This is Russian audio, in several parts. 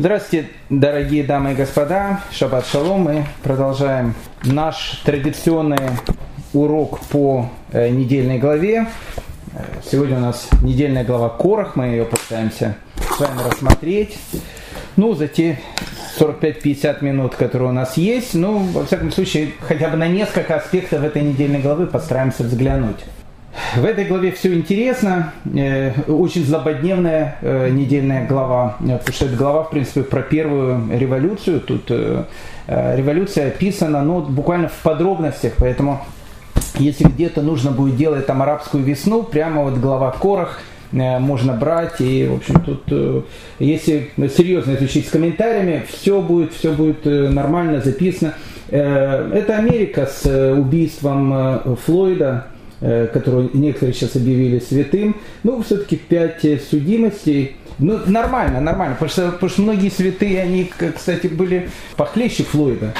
Здравствуйте, дорогие дамы и господа. Шаббат шалом. Мы продолжаем наш традиционный урок по э, недельной главе. Э, сегодня у нас недельная глава Корах. Мы ее пытаемся с вами рассмотреть. Ну, за те 45-50 минут, которые у нас есть. Ну, во всяком случае, хотя бы на несколько аспектов этой недельной главы постараемся взглянуть. В этой главе все интересно, э, очень злободневная э, недельная глава, э, потому что это глава, в принципе, про первую революцию. Тут революция описана ну, буквально в подробностях, поэтому если где-то нужно будет делать там арабскую весну, прямо вот глава Корах можно брать. И, в общем, тут, если серьезно изучить с комментариями, все будет, все будет нормально записано. Это Америка с убийством Флойда, Э, которую некоторые сейчас объявили святым, ну, все-таки пять судимостей. Ну, нормально, нормально, потому что, потому что многие святые, они, кстати, были похлеще Флойда.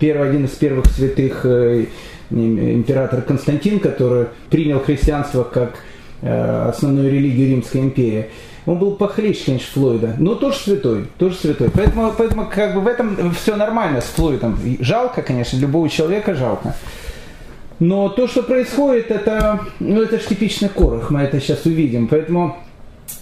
Первый, один из первых святых э, император Константин, который принял христианство как э, основную религию Римской империи. Он был похлеще, конечно, Флойда, но тоже святой, тоже святой. Поэтому, поэтому как бы в этом все нормально с Флойдом. Жалко, конечно, любого человека жалко. Но то, что происходит, это, ну, это же типичный Корах, мы это сейчас увидим. Поэтому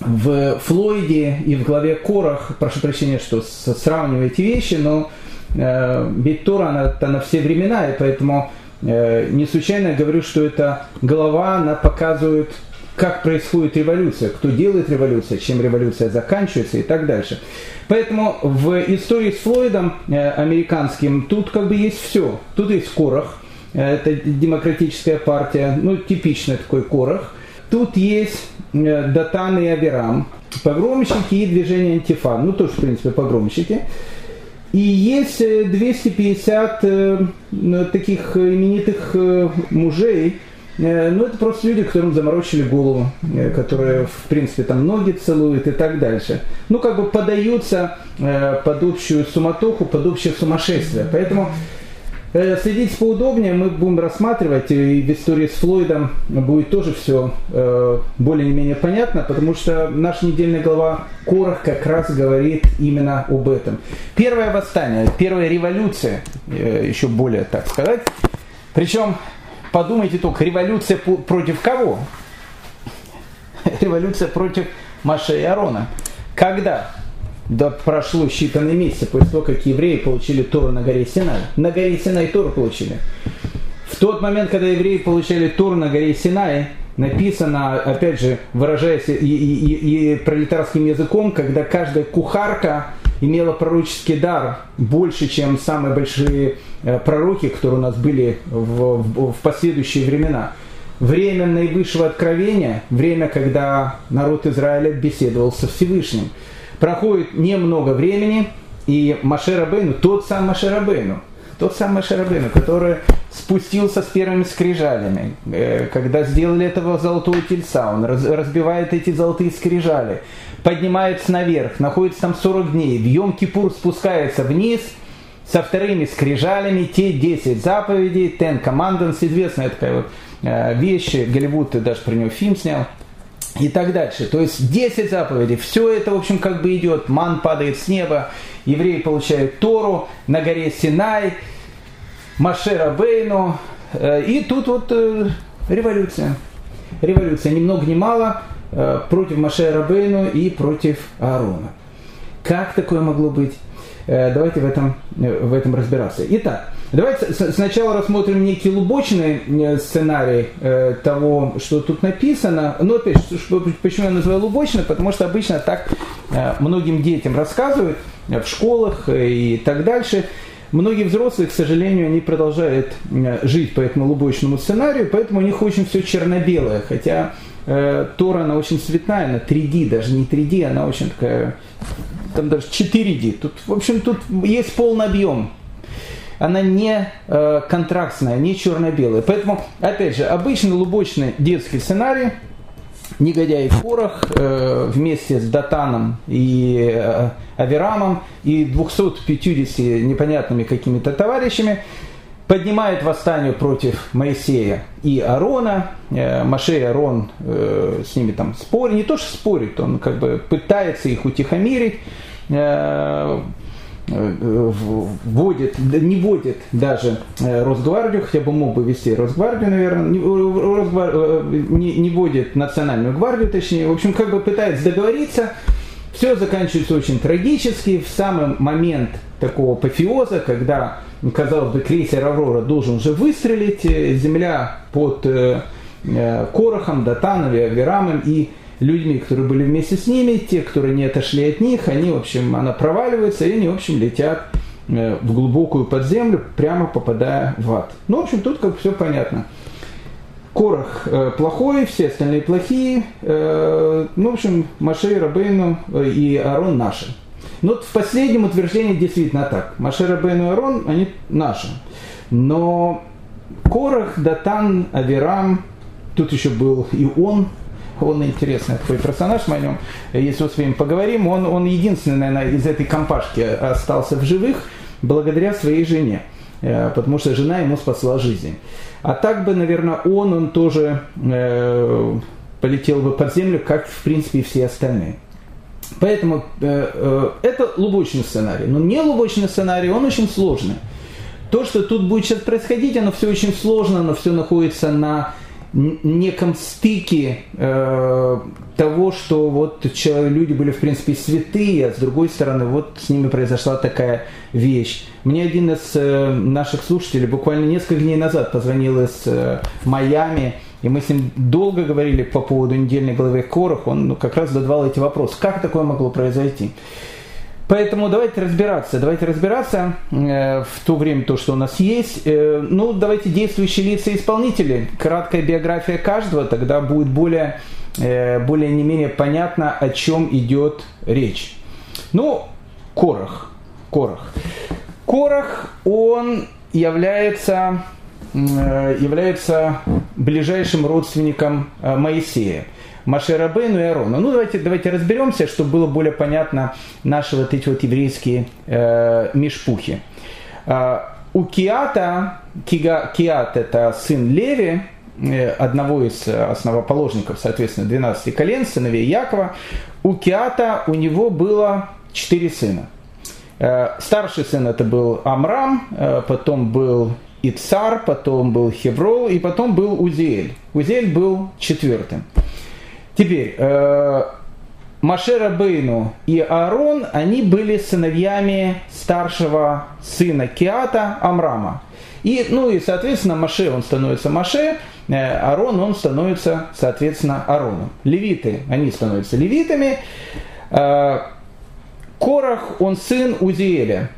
в Флойде и в главе Корах, прошу прощения, что сравниваю эти вещи, но э, ведь Тора, она, она на все времена, и поэтому э, не случайно говорю, что эта глава, она показывает, как происходит революция, кто делает революцию, чем революция заканчивается и так дальше. Поэтому в истории с Флойдом э, американским тут как бы есть все. Тут есть Корах – это демократическая партия, ну, типичный такой корох. Тут есть э, Датан и Аверам, погромщики и движение антифа, ну, тоже, в принципе, погромщики. И есть 250 э, э, таких именитых мужей, ну, это просто люди, которым заморочили голову, которые, в принципе, там ноги целуют и так дальше. Ну, как бы подаются под общую суматоху, под общее сумасшествие. Поэтому Э, следить поудобнее мы будем рассматривать, и в истории с Флойдом будет тоже все э, более-менее понятно, потому что наша недельная глава Корах как раз говорит именно об этом. Первое восстание, первая революция, э, еще более так сказать. Причем, подумайте только, революция против кого? Революция против Маше и Арона. Когда? Да прошло считанные месяцы после того, как евреи получили Тору на горе Синай. На горе Синай Тору получили. В тот момент, когда евреи получали Тору на горе Синай, написано, опять же, выражаясь и, и, и пролетарским языком, когда каждая кухарка имела пророческий дар больше, чем самые большие э, пророки, которые у нас были в, в, в последующие времена. Время наивысшего откровения, время, когда народ Израиля беседовал со Всевышним. Проходит немного времени, и Машер Абейну, тот сам Машер Абейну, тот сам Машер Абейну, который спустился с первыми скрижалями, э, когда сделали этого золотого тельца, он разбивает эти золотые скрижали, поднимается наверх, находится там 40 дней, в Йом-Кипур спускается вниз со вторыми скрижалями, те 10 заповедей, Ten Commandments, известная такая вот э, вещь, Голливуд даже про него фильм снял – и так дальше. То есть 10 заповедей, все это, в общем, как бы идет, ман падает с неба, евреи получают Тору на горе Синай, Машера Бейну, э, и тут вот э, революция. Революция, ни много ни мало, э, против Машера Бейну и против Аарона. Как такое могло быть? Давайте в этом, в этом разбираться. Итак, Давайте сначала рассмотрим некий лубочный э, сценарий э, того, что тут написано. Но опять почему я называю лубочный? Потому что обычно так э, многим детям рассказывают в школах и так дальше. Многие взрослые, к сожалению, они продолжают жить по этому лубочному сценарию, поэтому у них очень все черно-белое. Хотя Тора, она очень цветная, она 3D, даже не 3D, она очень такая, там даже 4D. Тут, в общем, тут есть полный объем она не э, контрастная, не черно-белая. Поэтому, опять же, обычный лубочный детский сценарий, негодяй в порох э, вместе с Датаном и э, Аверамом и 250 непонятными какими-то товарищами поднимает восстание против Моисея и Арона. Э, Маше и Арон э, с ними там спорит, не то что спорит, он как бы пытается их утихомирить. Вводит, не вводит даже Росгвардию, хотя бы мог бы вести Росгвардию, наверное, не, Росгвар... не, не вводит Национальную гвардию, точнее, в общем, как бы пытается договориться, все заканчивается очень трагически, в самый момент такого апофеоза, когда, казалось бы, крейсер «Аврора» должен уже выстрелить, земля под Корохом, Датаном, Аверамом и людьми, которые были вместе с ними, те, которые не отошли от них, они, в общем, она проваливается, и они, в общем, летят э, в глубокую подземлю, прямо попадая в ад. Ну, в общем, тут как все понятно. Корах э, плохой, все остальные плохие. Э, ну, в общем, Маше Рабейну э, и Арон наши. Но вот в последнем утверждении действительно так. Маше Рабейну и Арон, они наши. Но Корах, Датан, Авирам, тут еще был и он, он интересный такой персонаж, мы о нем, если успеем, поговорим. Он, он единственный, наверное, из этой компашки остался в живых благодаря своей жене, э, потому что жена ему спасла жизнь. А так бы, наверное, он, он тоже э, полетел бы под землю, как, в принципе, и все остальные. Поэтому э, э, это лубочный сценарий. Но не лубочный сценарий, он очень сложный. То, что тут будет сейчас происходить, оно все очень сложно, оно все находится на неком стыке э, того, что вот люди были в принципе святые, а с другой стороны вот с ними произошла такая вещь. Мне один из э, наших слушателей буквально несколько дней назад позвонил из э, Майами, и мы с ним долго говорили по поводу недельной главы Корах, он ну, как раз задавал эти вопросы, как такое могло произойти. Поэтому давайте разбираться, давайте разбираться э, в то время, то, что у нас есть. Э, ну, давайте действующие лица исполнители. Краткая биография каждого, тогда будет более, э, более не менее понятно, о чем идет речь. Ну, Корах. Корах. Корах, он является, э, является ближайшим родственником э, Моисея. Машерабейну и Арона. Ну, давайте, давайте разберемся, чтобы было более понятно наши вот эти вот еврейские э, мишпухи. Э, у Киата, Кига, Киат это сын Леви, э, одного из основоположников, соответственно, 12 колен, сыновей Якова. У Киата у него было четыре сына. Э, старший сын это был Амрам, э, потом был Ицар, потом был Хеврол и потом был Узиэль. Узиэль был четвертым. Теперь, э, Машера Бейну и Аарон, они были сыновьями старшего сына Киата Амрама. И, ну и, соответственно, Маше, он становится Маше, э, Арон, он становится, соответственно, Ароном. Левиты, они становятся левитами. Э, Корах, он сын Узиэля.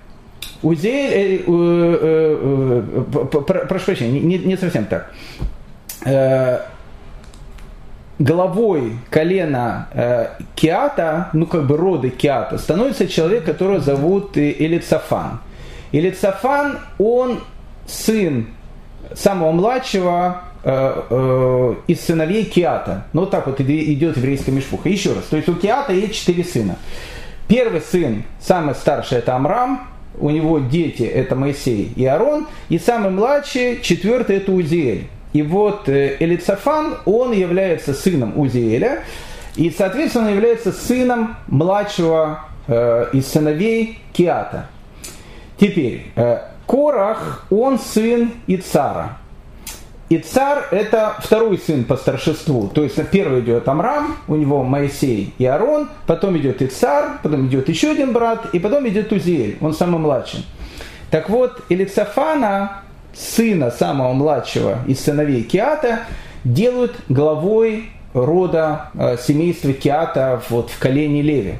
Узиэль, э, э, э, прошу прощения, не, не совсем так главой колена э, Киата, ну как бы рода Киата, становится человек, которого зовут Элицафан. Элицафан, он сын самого младшего э, э, из сыновей Киата. Ну вот так вот идет еврейская мешпуха. Еще раз, то есть у Киата есть четыре сына. Первый сын, самый старший, это Амрам, у него дети, это Моисей и Арон, и самый младший, четвертый, это Узиэль. И вот э, Элицафан, он является сыном Узиэля, и, соответственно, является сыном младшего э, из сыновей Киата. Теперь, э, Корах, он сын Ицара. Ицар – это второй сын по старшеству. То есть первый идет Амрам, у него Моисей и Арон, потом идет Ицар, потом идет еще один брат, и потом идет Узиэль, он самый младший. Так вот, Элицафана сына самого младшего из сыновей Киата делают главой рода э, семейства Киата вот, в колене Леви.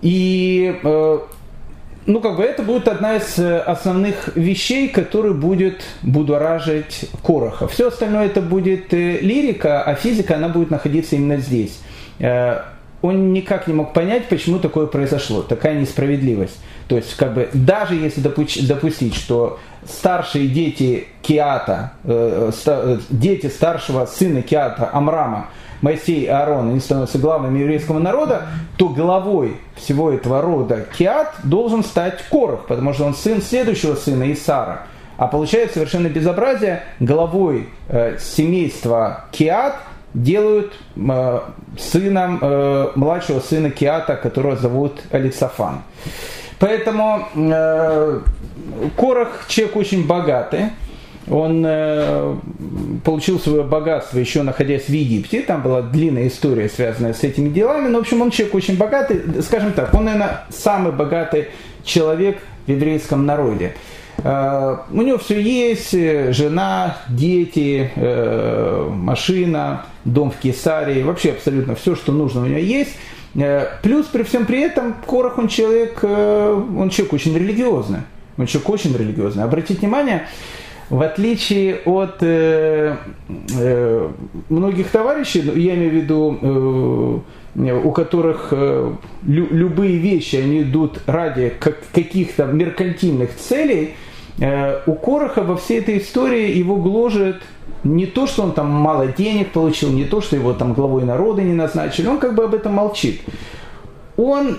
И э, ну, как бы это будет одна из э, основных вещей, которые будет будоражить Короха. Все остальное это будет э, лирика, а физика, она будет находиться именно здесь. Э, он никак не мог понять, почему такое произошло, такая несправедливость. То есть, как бы, даже если допустить, что старшие дети Киата, э, ста, дети старшего сына Киата, Амрама, Моисей и Аарон, они становятся главными еврейского народа, то главой всего этого рода Киат должен стать Корах, потому что он сын следующего сына Исара. А получается совершенно безобразие, главой э, семейства Киат делают э, сыном э, младшего сына Киата, которого зовут Алицафан. Поэтому э, Корах человек очень богатый. Он э, получил свое богатство еще находясь в Египте. Там была длинная история, связанная с этими делами. Но, в общем, он человек очень богатый. Скажем так, он, наверное, самый богатый человек в еврейском народе. Э, у него все есть, жена, дети, э, машина, дом в Кесарии, вообще абсолютно все, что нужно у него есть. Э, плюс при всем при этом Корах, он человек, он человек очень религиозный. Он человек очень религиозный. Обратите внимание, в отличие от э, э, многих товарищей, ну, я имею в виду, э, у которых э, лю, любые вещи, они идут ради как, каких-то меркантильных целей, э, у Короха во всей этой истории его гложет не то, что он там мало денег получил, не то, что его там главой народа не назначили, он как бы об этом молчит. Он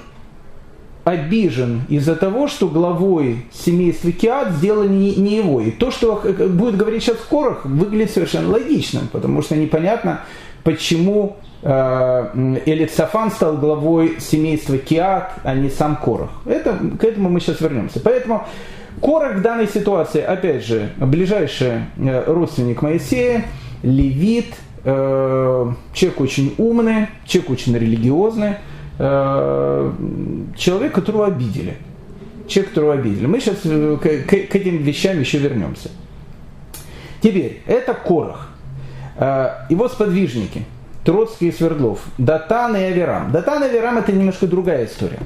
обижен из-за того, что главой семейства Киат сделали не, не его. И то, что будет говорить сейчас Корах, выглядит совершенно логичным, потому что непонятно, почему э, Элицафан стал главой семейства Киат, а не сам Корах. Это, к этому мы сейчас вернемся. Поэтому Корах в данной ситуации, опять же, ближайший э, родственник Моисея, левит, э, человек очень умный, человек очень религиозный, Э, человек, которого обидели. Человек, которого обидели. Мы сейчас к, этим вещам еще вернемся. Теперь, это Корах. Его сподвижники. Троцкий и Свердлов. Датан и Аверам. Датан и Аверам это немножко другая история.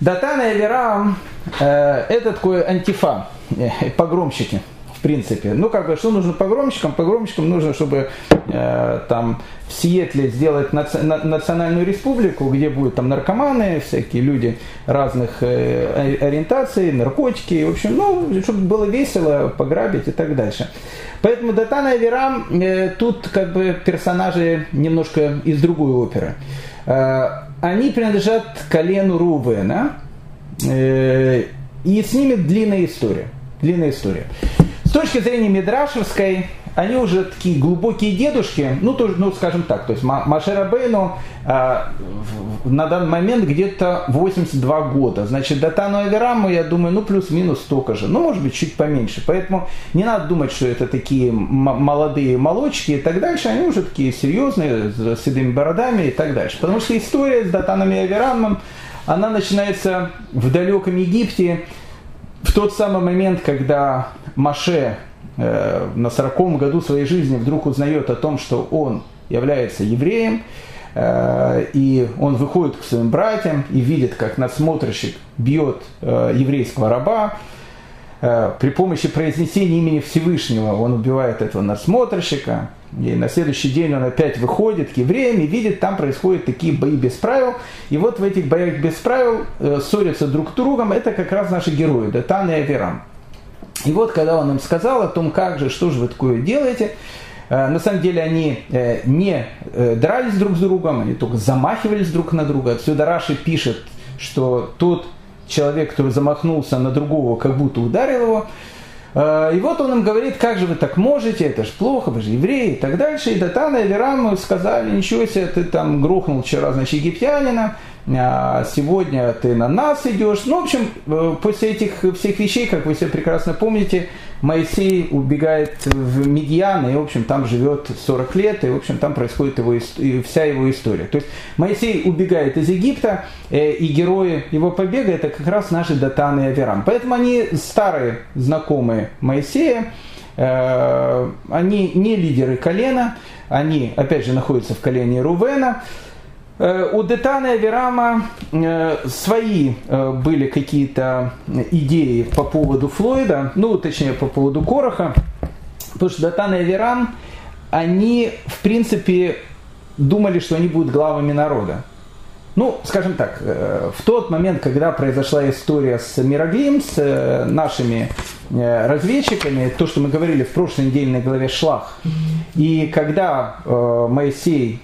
Датан и Аверам э, это такой антифа, э, погромщики принципе. Ну, как бы, что нужно погромщикам? Погромщикам нужно, чтобы э, там в Сиэтле сделать наци- национальную республику, где будут там наркоманы, всякие люди разных э, ориентаций, наркотики, в общем, ну, чтобы было весело, пограбить и так дальше. Поэтому Датан и Аверам э, тут как бы персонажи немножко из другой оперы. Они принадлежат колену Рувена, э, и с ними длинная история. Длинная история точки зрения Мидрашевской, они уже такие глубокие дедушки, ну, то, ну скажем так, то есть Машера Бейну э, на данный момент где-то 82 года. Значит, Датану Авераму, я думаю, ну, плюс-минус столько же. Ну, может быть, чуть поменьше. Поэтому не надо думать, что это такие молодые молочки и так дальше. Они уже такие серьезные, с седыми бородами и так дальше. Потому что история с Датаном и Аверамом, она начинается в далеком Египте, в тот самый момент, когда Маше на сороковом году своей жизни вдруг узнает о том, что он является евреем, э, и он выходит к своим братьям и видит, как надсмотрщик бьет э, еврейского раба, э, при помощи произнесения имени Всевышнего он убивает этого надсмотрщика, и на следующий день он опять выходит к евреям и видит, там происходят такие бои без правил. И вот в этих боях без правил э, ссорятся друг с другом. Это как раз наши герои, Датан и Аверам. И вот когда он им сказал о том, как же, что же вы такое делаете, э, на самом деле они э, не э, дрались друг с другом, они только замахивались друг на друга. Отсюда Раши пишет, что тот человек, который замахнулся на другого, как будто ударил его, и вот он им говорит, как же вы так можете, это же плохо, вы же евреи и так дальше. И Датана и Верам сказали, ничего себе, ты там грохнул вчера, значит, египтянина, сегодня ты на нас идешь. Ну, в общем, э, после этих всех вещей, как вы все прекрасно помните, Моисей убегает в Медьян, и, в общем, там живет 40 лет, и, в общем, там происходит его, вся его история. То есть Моисей убегает из Египта, э, и герои его побега – это как раз наши Датан и Аверам. Поэтому они старые знакомые Моисея, э, они не лидеры колена, они, опять же, находятся в колене Рувена, у Детана и Аверама э, свои э, были какие-то идеи по поводу Флойда, ну, точнее, по поводу Короха, потому что Детан и Аверам, они, в принципе, думали, что они будут главами народа. Ну, скажем так, э, в тот момент, когда произошла история с Мироглим, с э, нашими э, разведчиками, то, что мы говорили в прошлой недельной главе Шлах, и когда Моисей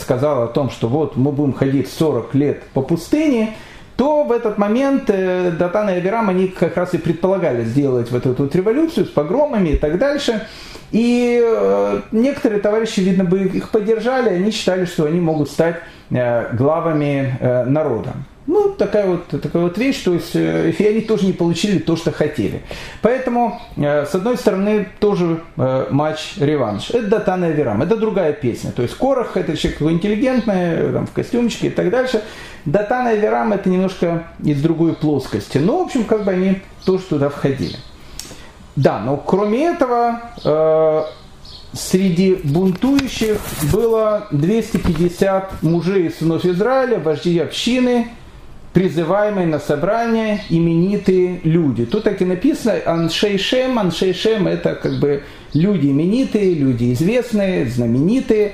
сказал о том, что вот мы будем ходить 40 лет по пустыне, то в этот момент Датан и Авирам, они как раз и предполагали сделать вот эту вот революцию с погромами и так дальше. И некоторые товарищи, видно, бы их поддержали, они считали, что они могут стать главами э, народа. Ну, такая вот, такая вот вещь, то есть э, и они тоже не получили то, что хотели. Поэтому, э, с одной стороны, тоже э, матч-реванш. Это Датан и Авирам, это другая песня. То есть Корах это человек интеллигентный, там, в костюмчике и так дальше. Датан и Авирам это немножко из другой плоскости. Но, в общем, как бы они тоже туда входили. Да, но кроме этого, э, среди бунтующих было 250 мужей и сынов Израиля, вожди общины, призываемые на собрание именитые люди. Тут так и написано Аншейшем. Аншейшем это как бы люди именитые, люди известные, знаменитые.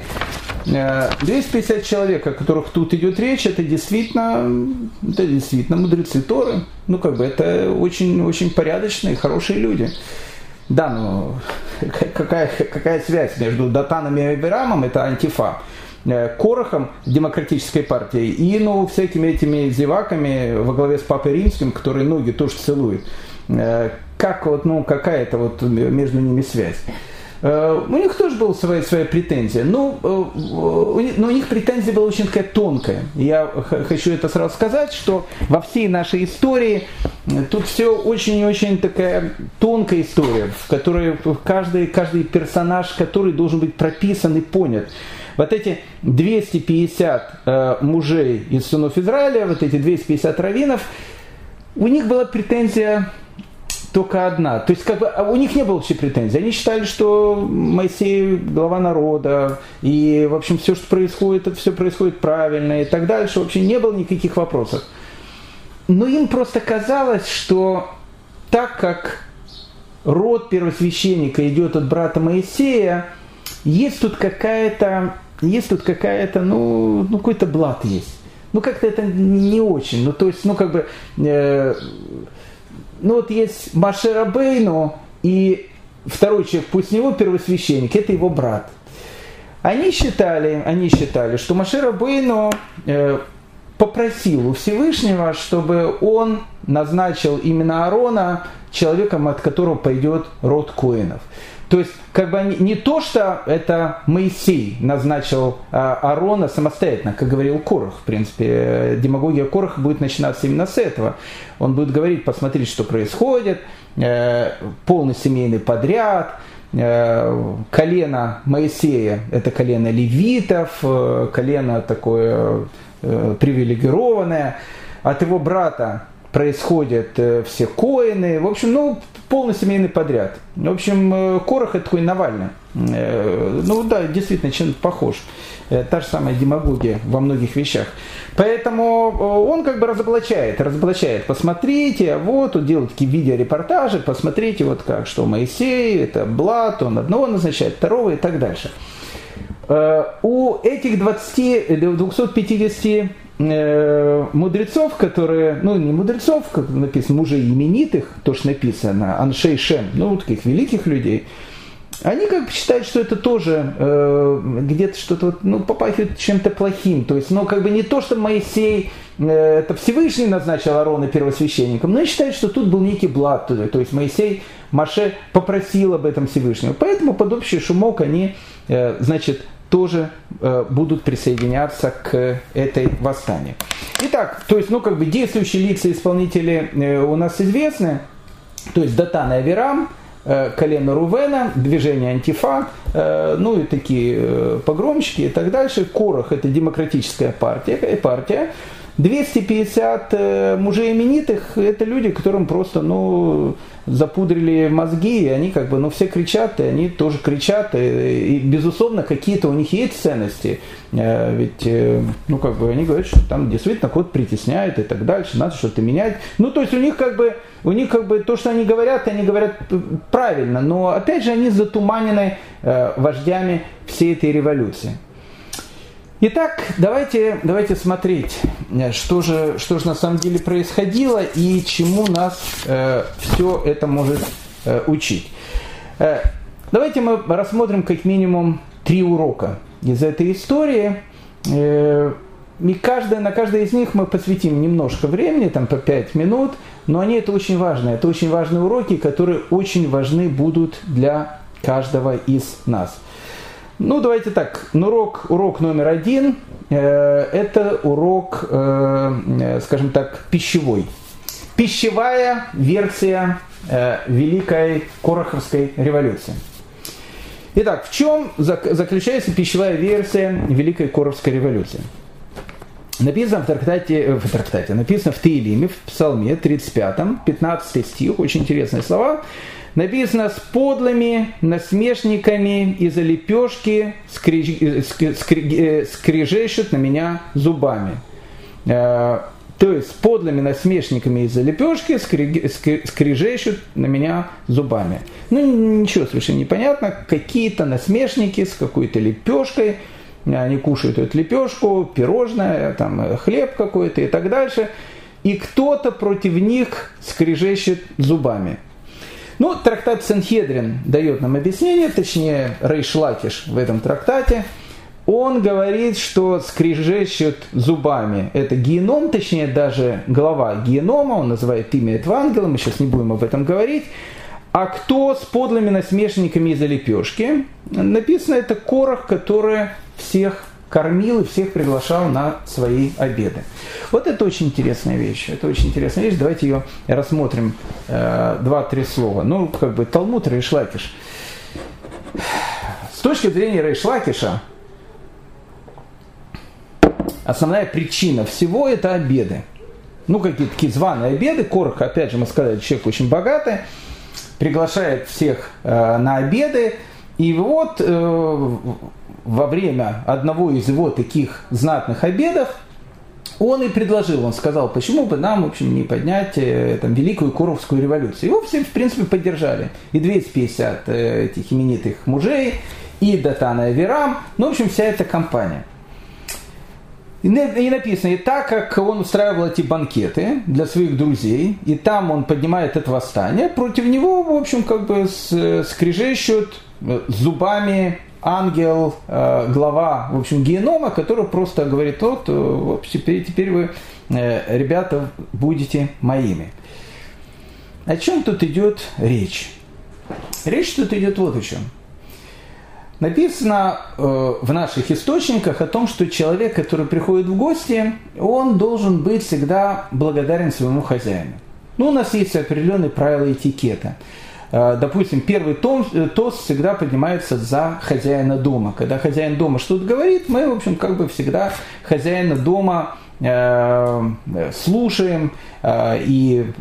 250 э, человек, о которых тут идет речь, это действительно, это действительно мудрецы Торы. Ну, как бы, это очень, очень порядочные, хорошие люди. Да, но какая, какая связь между Датаном и Абирамом? Это антифа. Э, Корохом демократической партии и ну, всякими этими зеваками во главе с Папой Римским, которые ноги тоже целуют. Э, как вот, ну, какая-то вот между ними связь. Э, у них тоже была своя, своя претензия. Но, э, но у них претензия была очень такая тонкая. Я хочу это сразу сказать, что во всей нашей истории э, тут все очень-очень такая тонкая история, в которой каждый, каждый персонаж, который должен быть прописан и понят. Вот эти 250 мужей из сынов Израиля, вот эти 250 раввинов, у них была претензия только одна. То есть как бы а у них не было вообще претензий. Они считали, что Моисей глава народа, и в общем все, что происходит, это все происходит правильно и так дальше. Вообще не было никаких вопросов. Но им просто казалось, что так как род первосвященника идет от брата Моисея, есть тут какая-то, есть тут какая-то, ну, ну какой-то блат есть. Ну как-то это не очень. Ну то есть, ну как бы э, ну вот есть Машера Бейну и второй человек, пусть него первосвященник, это его брат. Они считали, они считали, что Машера Бейну э, попросил у Всевышнего, чтобы он назначил именно Аарона человеком, от которого пойдет род Коинов. То есть, как бы не то, что это Моисей назначил а, Аарона самостоятельно, как говорил Корах. В принципе, э, демагогия Кораха будет начинаться именно с этого. Он будет говорить, посмотрите, что происходит, э, полный семейный подряд, э, колено Моисея – это колено левитов, колено такое привилегированное. От его брата происходят все коины. В общем, ну, полный семейный подряд. В общем, э, Корох это такой Навальный. Э, ну да, действительно, чем-то похож. Э, та же самая демагогия во многих вещах. Поэтому он как бы разоблачает, разоблачает. Посмотрите, вот, он делает такие видеорепортажи, посмотрите, вот как, что Моисей, это Блат, он одного назначает, второго и так дальше. У этих 20, 250 Э, мудрецов, которые, ну не мудрецов, как написано, мужей именитых, то, что написано, Аншей Шем, ну таких великих людей, они как бы считают, что это тоже э, где-то что-то, ну, попахивает чем-то плохим. То есть, ну, как бы не то, что Моисей, э, это Всевышний назначил Аарона первосвященником, но они считают, что тут был некий блат. То есть, Моисей, Маше попросил об этом Всевышнего. Поэтому под общий шумок они, э, значит, тоже э, будут присоединяться к этой восстанию. Итак, то есть, ну, как бы действующие лица исполнители э, у нас известны, то есть Датан и Авирам, э, колено Рувена, движение Антифа, ну и такие погромщики и так дальше. Корах это демократическая партия, партия 250 э, мужей именитых – это люди, которым просто, ну, запудрили мозги, и они как бы, ну, все кричат, и они тоже кричат, и, и безусловно, какие-то у них есть ценности, э, ведь, э, ну, как бы, они говорят, что там действительно код притесняет и так дальше, надо что-то менять. Ну, то есть у них как бы, у них как бы то, что они говорят, они говорят правильно, но, опять же, они затуманены вождями всей этой революции. Итак, давайте, давайте смотреть, что же, что же на самом деле происходило и чему нас э, все это может э, учить. Э, давайте мы рассмотрим как минимум три урока из этой истории. Э, и каждая, на каждой из них мы посвятим немножко времени, там по 5 минут, но они это очень важно. Это очень важные уроки, которые очень важны будут для каждого из нас. Ну, давайте так, урок, урок номер один э, – это урок, э, э, скажем так, пищевой. Пищевая версия Великой Короховской революции. Итак, в чем заключается пищевая версия Великой Коровской революции? Написано в трактате, в трактате, написано в Таилиме, в Псалме 35, 15 стих, очень интересные слова. Написано «С подлыми насмешниками из-за лепешки скриж... скри... скрижещут на меня зубами». Э, то есть подлыми насмешниками из-за лепешки скри... скрижещут на меня зубами. Ну, ничего совершенно непонятно. Какие-то насмешники с какой-то лепешкой – они кушают эту лепешку, пирожное, там, хлеб какой-то и так дальше. И кто-то против них скрежещет зубами. Ну, трактат Санхедрин дает нам объяснение, точнее, Рейш Лакиш в этом трактате. Он говорит, что скрежещет зубами. Это геном, точнее, даже глава генома, он называет имя этого ангела, мы сейчас не будем об этом говорить. А кто с подлыми насмешниками из-за лепешки? Написано, это корох, который всех кормил и всех приглашал на свои обеды. Вот это очень интересная вещь. Это очень интересная вещь. Давайте ее рассмотрим э, два-три слова. Ну, как бы Талмуд Рейшлакиш. С точки зрения Рейшлакиша, основная причина всего это обеды. Ну, какие-то такие званые обеды. Корох, опять же, мы сказали, человек очень богатый, приглашает всех э, на обеды. И вот э, во время одного из его таких знатных обедов он и предложил, он сказал, почему бы нам, в общем, не поднять э, там, Великую Куровскую революцию. Его все, в принципе, поддержали. И 250 э, этих именитых мужей, и Датана Верам, ну, в общем, вся эта компания. И написано, и так как он устраивал эти банкеты для своих друзей, и там он поднимает это восстание, против него, в общем, как бы скрежещут зубами ангел, э, глава, в общем, генома, который просто говорит, вот, э, теперь, теперь вы, э, ребята, будете моими. О чем тут идет речь? Речь тут идет вот о чем. Написано в наших источниках о том, что человек, который приходит в гости, он должен быть всегда благодарен своему хозяину. Ну, у нас есть определенные правила этикета. Э, допустим, первый том, э, тост всегда поднимается за хозяина дома. Когда хозяин дома что-то говорит, мы, в общем, как бы всегда хозяина дома слушаем э, и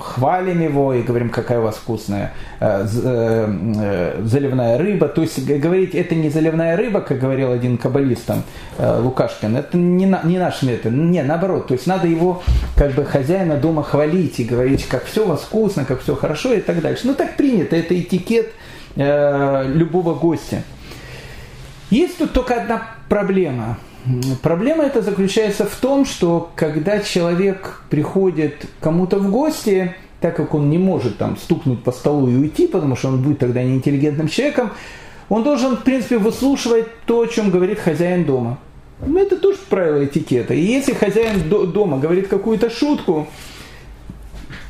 хвалим его, и говорим, какая у вас вкусная э, заливная рыба. То есть говорить, это не заливная рыба, как говорил один каббалист там, Лукашкин, это не, не наш метод, не, наоборот. То есть надо его, как бы, хозяина дома хвалить и говорить, как все у вас вкусно, как все хорошо и так дальше. Ну так принято, это этикет любого гостя. Есть тут только одна проблема – Проблема эта заключается в том, что когда человек приходит кому-то в гости, так как он не может там стукнуть по столу и уйти, потому что он будет тогда неинтеллигентным человеком, он должен, в принципе, выслушивать то, о чем говорит хозяин дома. Ну, это тоже правило этикета. И если хозяин дома говорит какую-то шутку,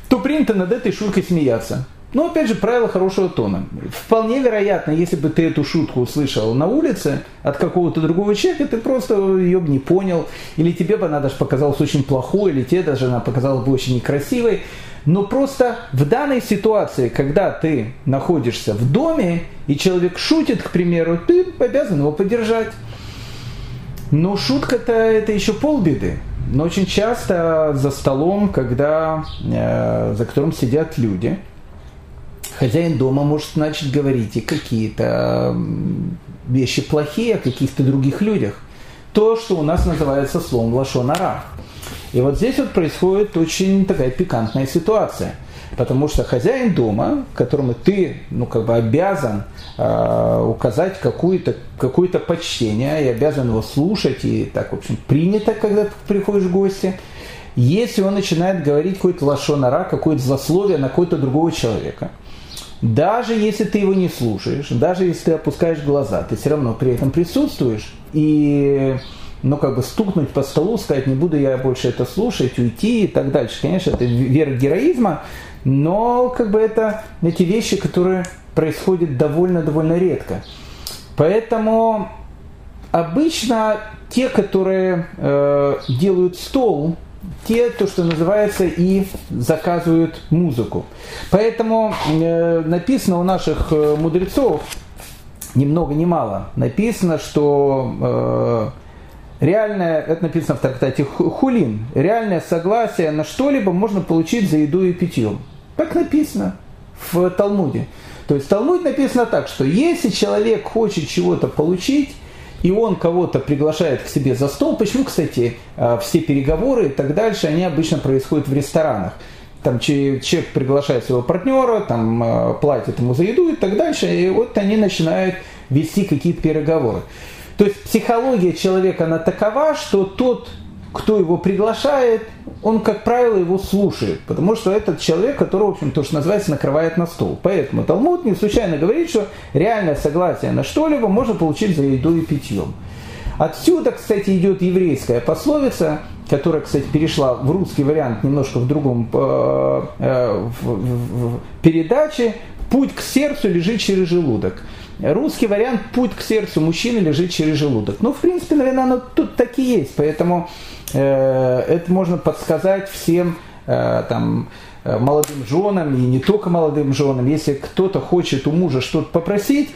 то принято над этой шуткой смеяться. Но опять же, правило хорошего тона. Вполне вероятно, если бы ты эту шутку услышал на улице от какого-то другого человека, ты просто ее бы не понял, или тебе бы она даже показалась очень плохой, или тебе даже она показалась бы очень некрасивой. Но просто в данной ситуации, когда ты находишься в доме, и человек шутит, к примеру, ты обязан его поддержать. Но шутка-то это еще полбеды. Но очень часто за столом, когда, э, за которым сидят люди – хозяин дома может начать говорить и какие-то вещи плохие о каких-то других людях. То, что у нас называется словом лошонара. И вот здесь вот происходит очень такая пикантная ситуация. Потому что хозяин дома, которому ты ну, как бы обязан э, указать какое-то какое почтение и обязан его слушать, и так, в общем, принято, когда ты приходишь в гости, если он начинает говорить какой-то лошонара, какое-то злословие на какого-то другого человека – даже если ты его не слушаешь, даже если ты опускаешь глаза, ты все равно при этом присутствуешь. И ну, как бы стукнуть по столу, сказать, не буду я больше это слушать, уйти и так дальше. Конечно, это вера героизма, но как бы это эти вещи, которые происходят довольно-довольно редко. Поэтому обычно те, которые э, делают стол, те, то, что называется, и заказывают музыку. Поэтому э, написано у наших э, мудрецов, ни много ни мало, написано, что э, реальное, это написано в трактате Хулин, реальное согласие на что-либо можно получить за еду и питьем. Так написано в Талмуде. То есть в Талмуде написано так, что если человек хочет чего-то получить, и он кого-то приглашает к себе за стол. Почему, кстати, э, все переговоры и так дальше, они обычно происходят в ресторанах. Там человек приглашает своего партнера, там э, платит ему за еду и так дальше, и вот они начинают вести какие-то переговоры. То есть психология человека, она такова, что тот кто его приглашает, он, как правило, его слушает, потому что этот человек, который, в общем, то, что называется, накрывает на стол. Поэтому Талмуд не случайно говорит, что реальное согласие на что-либо можно получить за едой и питьем. Отсюда, кстати, идет еврейская пословица, которая, кстати, перешла в русский вариант немножко в другом э, э, в, в, в передаче. Путь к сердцу лежит через желудок. Русский вариант «путь к сердцу мужчины лежит через желудок». Ну, в принципе, наверное, оно тут так и есть. Поэтому Э, это можно подсказать всем э, там, э, молодым женам и не только молодым женам. Если кто-то хочет у мужа что-то попросить,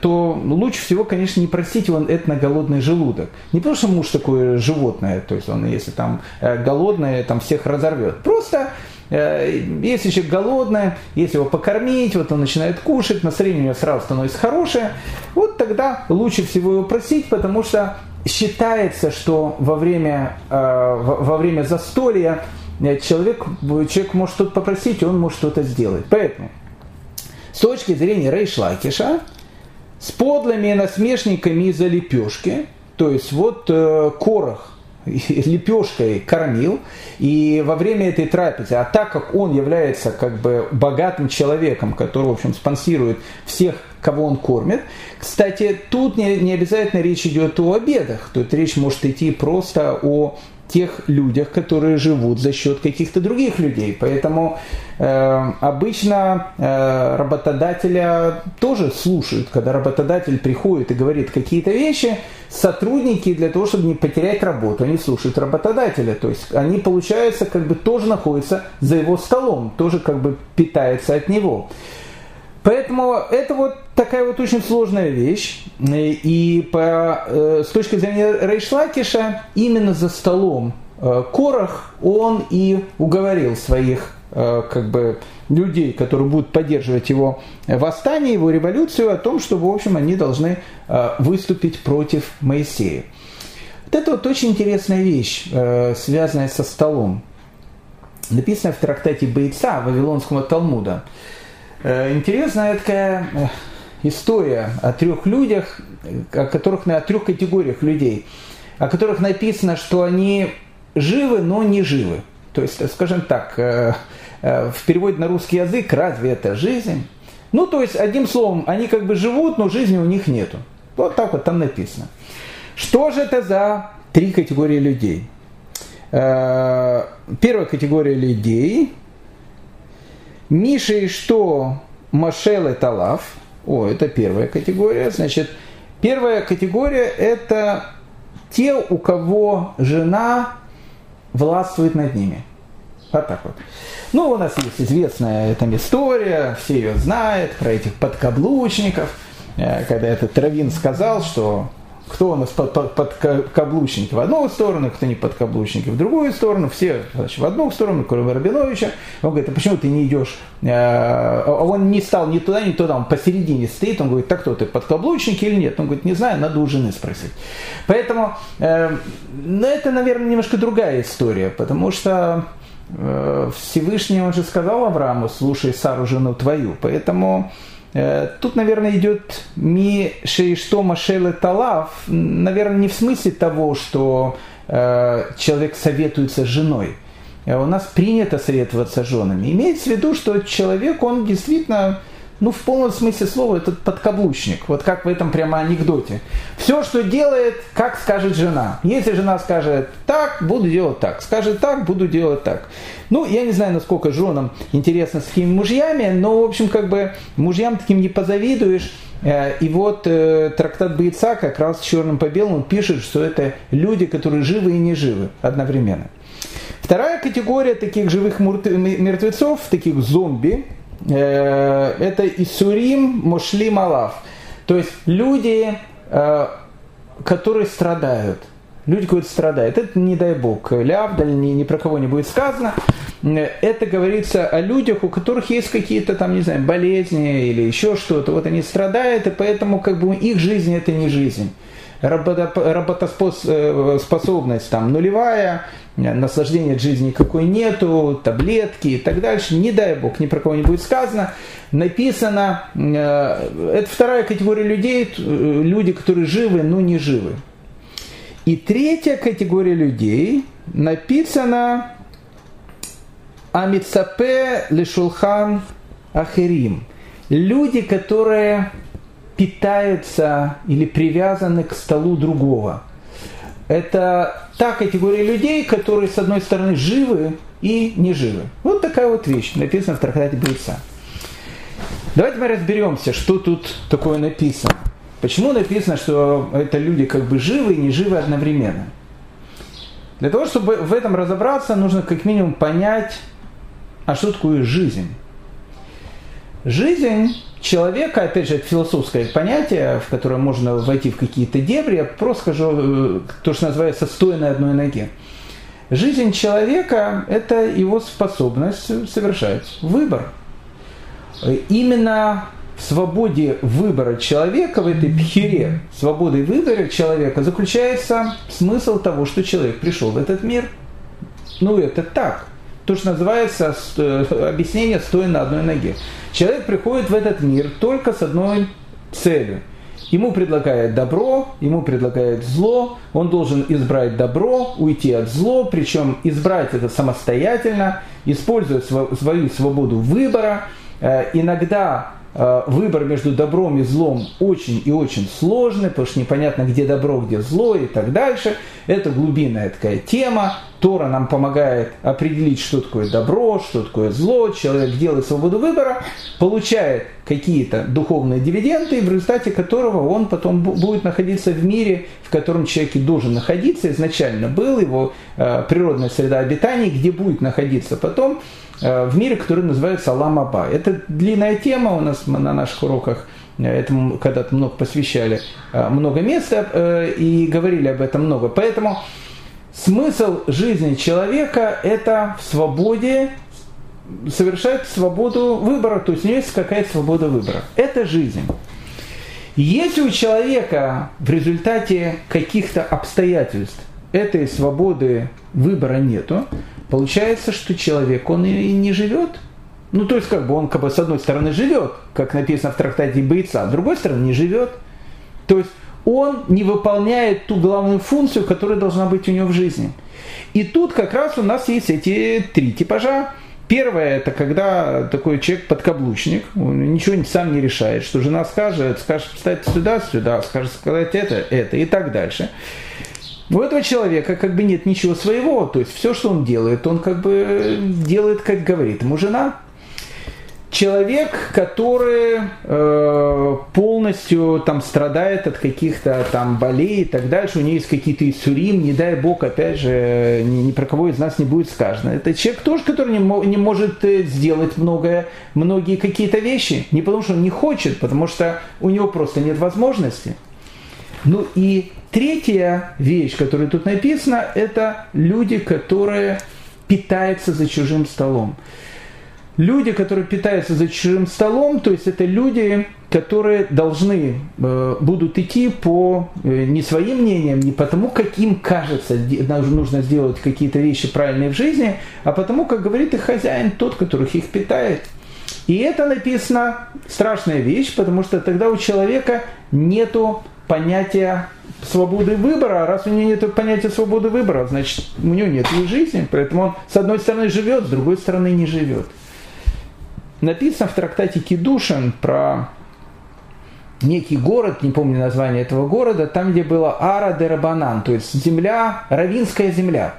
то лучше всего, конечно, не просить его это на голодный желудок. Не потому, что муж такое животное, то есть он, если там голодный, там всех разорвет. Просто если человек голодный, если его покормить, вот он начинает кушать, настроение у него сразу становится хорошее, вот тогда лучше всего его просить, потому что считается, что во время, э, во время застолья э, человек, человек может что-то попросить, он может что-то сделать. Поэтому с точки зрения Рейшлакиша, с подлыми насмешниками из-за лепешки, то есть вот э, Корах лепешкой кормил, и во время этой трапезы, а так как он является как бы богатым человеком, который, в общем, спонсирует всех кого он кормит. Кстати, тут не, не обязательно речь идет о обедах. Тут речь может идти просто о тех людях, которые живут за счет каких-то других людей. Поэтому э, обычно э, работодателя тоже слушают, когда работодатель приходит и говорит какие-то вещи, сотрудники для того, чтобы не потерять работу, они слушают работодателя. То есть они, получается, как бы тоже находятся за его столом, тоже как бы питаются от него. Поэтому это вот такая вот очень сложная вещь. И по, э, с точки зрения Рейшлакиша, именно за столом э, Корах он и уговорил своих э, как бы, людей, которые будут поддерживать его восстание, его революцию, о том, что, в общем, они должны выступить против Моисея. Вот это вот очень интересная вещь, связанная со столом. Написано в трактате Бойца Вавилонского Талмуда – интересная такая э, история о трех людях, о которых о трех категориях людей, о которых написано, что они живы, но не живы. То есть, скажем так, э, в переводе на русский язык, разве это жизнь? Ну, то есть, одним словом, они как бы живут, но жизни у них нету. Вот так вот там написано. Что же это за три категории людей? Первая категория людей Миша и что Машел и Талав. О, это первая категория. Значит, первая категория это те, у кого жена властвует над ними. Вот так вот. Ну, у нас есть известная там история, все ее знают, про этих подкаблучников, э, когда этот Травин сказал, что кто у нас под, под, под каблучники в одну сторону, кто не под каблучники в другую сторону, все значит, в одну сторону, кроме Рабиновича. Он говорит, а почему ты не идешь? А он не стал ни туда, ни туда, он посередине стоит, он говорит, так кто ты, под каблучники или нет? Он говорит, не знаю, надо у жены спросить. Поэтому, э, ну, это, наверное, немножко другая история, потому что э, Всевышний, он же сказал Аврааму, слушай Сару, жену твою, поэтому Э, тут, наверное, идет ми шейшто машеле талав, наверное, не в смысле того, что э, человек советуется с женой. Э, у нас принято советоваться с женами. Имеется в виду, что человек, он действительно ну, в полном смысле слова, этот подкаблучник. Вот как в этом прямо анекдоте. Все, что делает, как скажет жена. Если жена скажет так, буду делать так. Скажет так, буду делать так. Ну, я не знаю, насколько женам интересно с такими мужьями, но, в общем, как бы мужьям таким не позавидуешь. Э, и вот э, трактат Бойца как раз черным по белому пишет, что это люди, которые живы и не живы одновременно. Вторая категория таких живых мертвецов, таких зомби, Э, это Исурим Мошли Малав. То есть люди, э, которые страдают. Люди, которые страдают. Это, не дай бог, лявдаль, ни, ни про кого не будет сказано. Э, это говорится о людях, у которых есть какие-то там, не знаю, болезни или еще что-то. Вот они страдают, и поэтому как бы их жизнь это не жизнь работоспособность там нулевая, наслаждения от жизни никакой нету, таблетки и так дальше, не дай бог, ни про кого не будет сказано, написано, э, это вторая категория людей, э, люди, которые живы, но не живы. И третья категория людей написано Амицапе Лешулхан Ахерим. Люди, которые питаются или привязаны к столу другого. Это та категория людей, которые, с одной стороны, живы и не живы. Вот такая вот вещь, написана в трактате Бойца. Давайте мы разберемся, что тут такое написано. Почему написано, что это люди как бы живы и не живы одновременно? Для того, чтобы в этом разобраться, нужно как минимум понять, а что такое жизнь. Жизнь человека, опять же, это философское понятие, в которое можно войти в какие-то дебри, я просто скажу э, то, что называется «стоя на одной ноге». Жизнь человека – это его способность совершать выбор. Именно в свободе выбора человека, в этой пхере, свободой выбора человека заключается смысл того, что человек пришел в этот мир. Ну, это так – то, что называется э, объяснение стоя на одной ноге. Человек приходит в этот мир только с одной целью. Ему предлагают добро, ему предлагают зло, он должен избрать добро, уйти от зло, причем избрать это самостоятельно, используя свою свободу выбора. Э, иногда выбор между добром и злом очень и очень сложный, потому что непонятно, где добро, где зло и так дальше. Это глубинная такая тема. Тора нам помогает определить, что такое добро, что такое зло. Человек делает свободу выбора, получает какие-то духовные дивиденды, в результате которого он потом будет находиться в мире, в котором человек и должен находиться. Изначально был его э, природная среда обитания, где будет находиться потом. Э, в мире, который называется Аламаба. Это длинная тема у нас на наших уроках э, этому когда-то много посвящали э, много места и говорили об этом много. Поэтому смысл жизни человека – это в свободе совершать свободу выбора, то есть у него есть какая-то свобода выбора. Это жизнь. Если у человека в результате каких-то обстоятельств этой свободы выбора нету, Получается, что человек, он и не живет. Ну, то есть, как бы он, как бы, с одной стороны, живет, как написано в трактате бойца, а с другой стороны, не живет. То есть, он не выполняет ту главную функцию, которая должна быть у него в жизни. И тут как раз у нас есть эти три типажа. Первое, это когда такой человек подкаблучник, он ничего сам не решает, что жена скажет, скажет встать сюда, сюда, скажет сказать это, это и так дальше. У этого человека как бы нет ничего своего, то есть все, что он делает, он как бы делает, как говорит ему жена. Человек, который э, полностью там страдает от каких-то там болей и так дальше, у него есть какие-то иссурим, не дай бог, опять же, ни, ни про кого из нас не будет сказано. Это человек тоже, который не, не может э, сделать многое, многие какие-то вещи, не потому что он не хочет, потому что у него просто нет возможности. Ну и Третья вещь, которая тут написана, это люди, которые питаются за чужим столом. Люди, которые питаются за чужим столом, то есть это люди, которые должны, э, будут идти по э, не своим мнениям, не потому, каким кажется, нужно сделать какие-то вещи правильные в жизни, а потому, как говорит их хозяин, тот, которых их питает. И это написано страшная вещь, потому что тогда у человека нету понятия свободы выбора, раз у него нет понятия свободы выбора, значит, у него нет и жизни, поэтому он с одной стороны живет, с другой стороны не живет. написано в трактате Кедушин про некий город, не помню название этого города, там, где была Ара де Рабанан, то есть земля, равинская земля.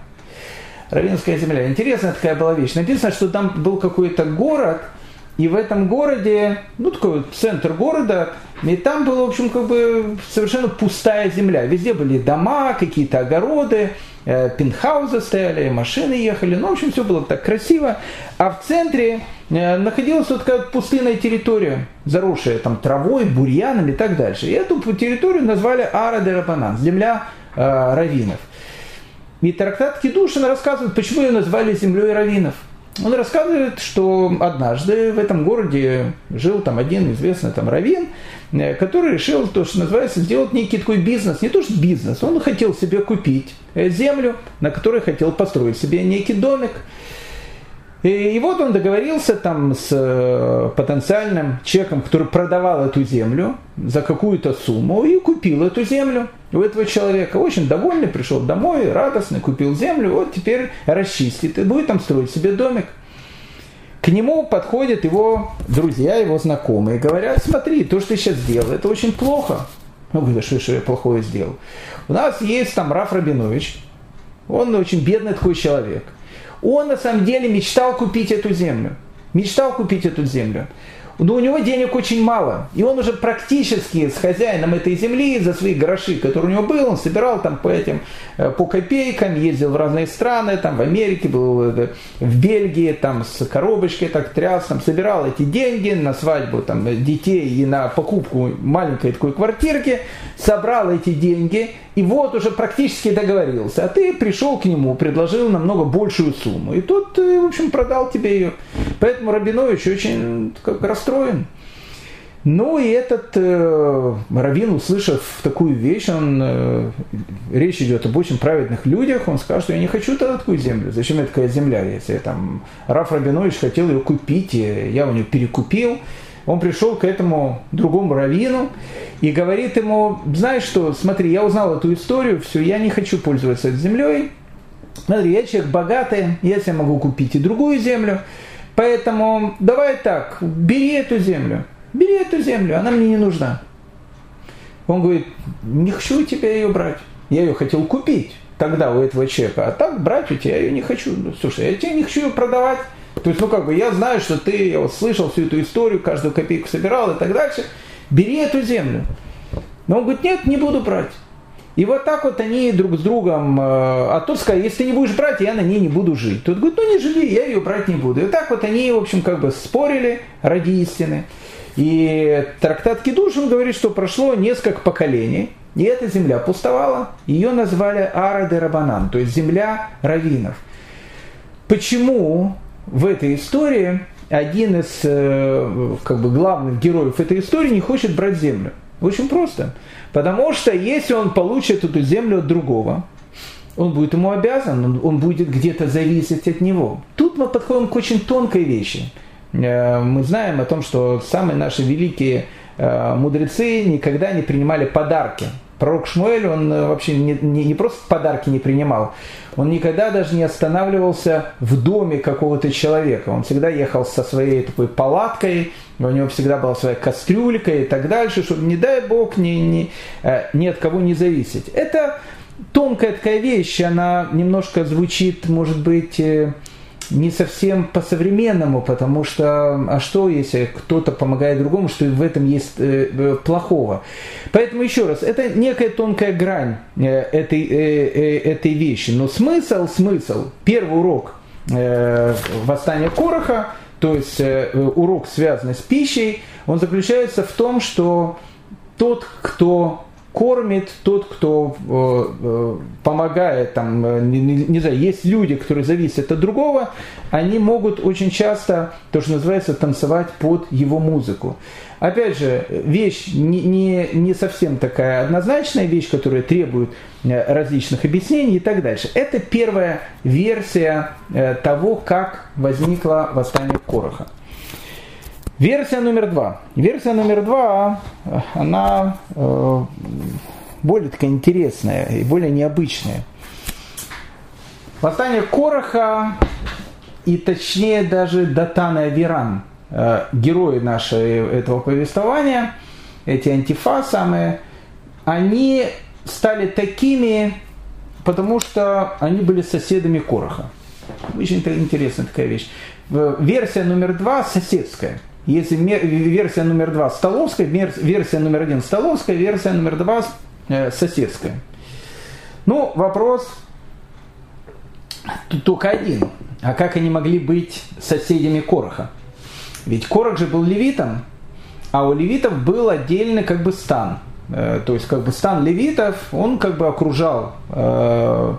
Равинская земля. Интересная такая была вещь. Написано, что там был какой-то город, и в этом городе, ну такой вот центр города, и там была, в общем, как бы совершенно пустая земля. Везде были дома, какие-то огороды, э, пентхаузы стояли, машины ехали. Ну, в общем, все было так красиво. А в центре э, находилась вот такая пустынная территория, заросшая там травой, бурьяном и так дальше. И эту территорию назвали Ара де Рабанан, земля э, раввинов. И трактат Кедушин рассказывает, почему ее назвали землей раввинов. Он рассказывает, что однажды в этом городе жил там один известный там раввин, э, который решил то, что называется, сделать некий такой бизнес. Не то, что бизнес, он хотел себе купить э, землю, на которой хотел построить себе некий домик. И, вот он договорился там с э, потенциальным человеком, который продавал эту землю за какую-то сумму и купил эту землю у этого человека. Очень довольный, пришел домой, радостный, купил землю, вот теперь расчистит и будет там строить себе домик. К нему подходят его друзья, его знакомые, говорят, смотри, то, что ты сейчас сделал, это очень плохо. Он говорит, что, что я плохое сделал? У нас есть там Раф Рабинович, он очень бедный такой человек. Он на самом деле мечтал купить эту землю. Мечтал купить эту землю но у него денег очень мало. И он уже практически с хозяином этой земли за свои гроши, которые у него был, он собирал там по этим, э, по копейкам, ездил в разные страны, там в Америке, был э, в Бельгии, там с коробочкой так тряс, там собирал эти деньги на свадьбу там, детей и на покупку маленькой такой квартирки, собрал эти деньги и вот уже практически договорился. А ты пришел к нему, предложил намного большую сумму. И тот, э, в общем, продал тебе ее. Поэтому Рабинович очень как, расстроен. Ну и этот э, Равин, услышав такую вещь, он, э, речь идет об очень праведных людях, он скажет, что я не хочу такую землю. Зачем мне такая земля, если там Раф Рабинович хотел ее купить, я у него перекупил он пришел к этому другому раввину и говорит ему, знаешь что, смотри, я узнал эту историю, все, я не хочу пользоваться этой землей, смотри, я человек богатый, я себе могу купить и другую землю, поэтому давай так, бери эту землю, бери эту землю, она мне не нужна. Он говорит, не хочу у тебя ее брать, я ее хотел купить тогда у этого человека, а так брать у тебя ее не хочу. Слушай, я тебе не хочу ее продавать, то есть, ну как бы, я знаю, что ты, я вот слышал всю эту историю, каждую копейку собирал и так дальше. Бери эту землю. Но он говорит, нет, не буду брать. И вот так вот они друг с другом, э, а тот сказал, если ты не будешь брать, я на ней не буду жить. Тот говорит, ну не живи, я ее брать не буду. И вот так вот они, в общем, как бы спорили ради истины. И трактат Кедушин говорит, что прошло несколько поколений, и эта земля пустовала. Ее назвали Ара де Рабанан, то есть земля раввинов. Почему в этой истории один из э, как бы, главных героев этой истории не хочет брать землю. Очень просто. Потому что если он получит эту землю от другого, он будет ему обязан, он, он будет где-то зависеть от него. Тут мы подходим к очень тонкой вещи. Э, мы знаем о том, что самые наши великие э, мудрецы никогда не принимали подарки. Пророк Шмуэль, он вообще не, не, не просто подарки не принимал, он никогда даже не останавливался в доме какого-то человека. Он всегда ехал со своей такой палаткой, у него всегда была своя кастрюлька и так дальше, чтобы, не дай бог, ни, ни, э, ни от кого не зависеть. Это тонкая такая вещь, она немножко звучит, может быть, э, не совсем по-современному, потому что, а что, если кто-то помогает другому, что в этом есть э, э, плохого. Поэтому еще раз, это некая тонкая грань э, этой, э, э, этой вещи. Но смысл, смысл, первый урок э, восстания Короха, то есть урок, связанный с пищей, он заключается в том, что тот, кто кормит тот, кто э, э, помогает, там, э, не, не, знаю, есть люди, которые зависят от другого, они могут очень часто, то, что называется, танцевать под его музыку. Опять же, вещь не, не, не совсем такая однозначная вещь, которая требует различных объяснений и так дальше. Это первая версия того, как возникло восстание Короха. Версия номер два. Версия номер два, она э, более такая интересная и более необычная. Восстание Короха и точнее даже Датана и Авиран. э, герои нашего этого повествования, эти антифа самые, они стали такими, потому что они были соседами Короха. Очень интересная такая вещь. Версия номер два соседская. Если версия номер два столовская, версия номер один столовская, версия номер два э, соседская. Ну, вопрос только один. А как они могли быть соседями Короха? Ведь Корох же был левитом, а у левитов был отдельный как бы стан. Э, то есть как бы стан левитов, он как бы окружал э,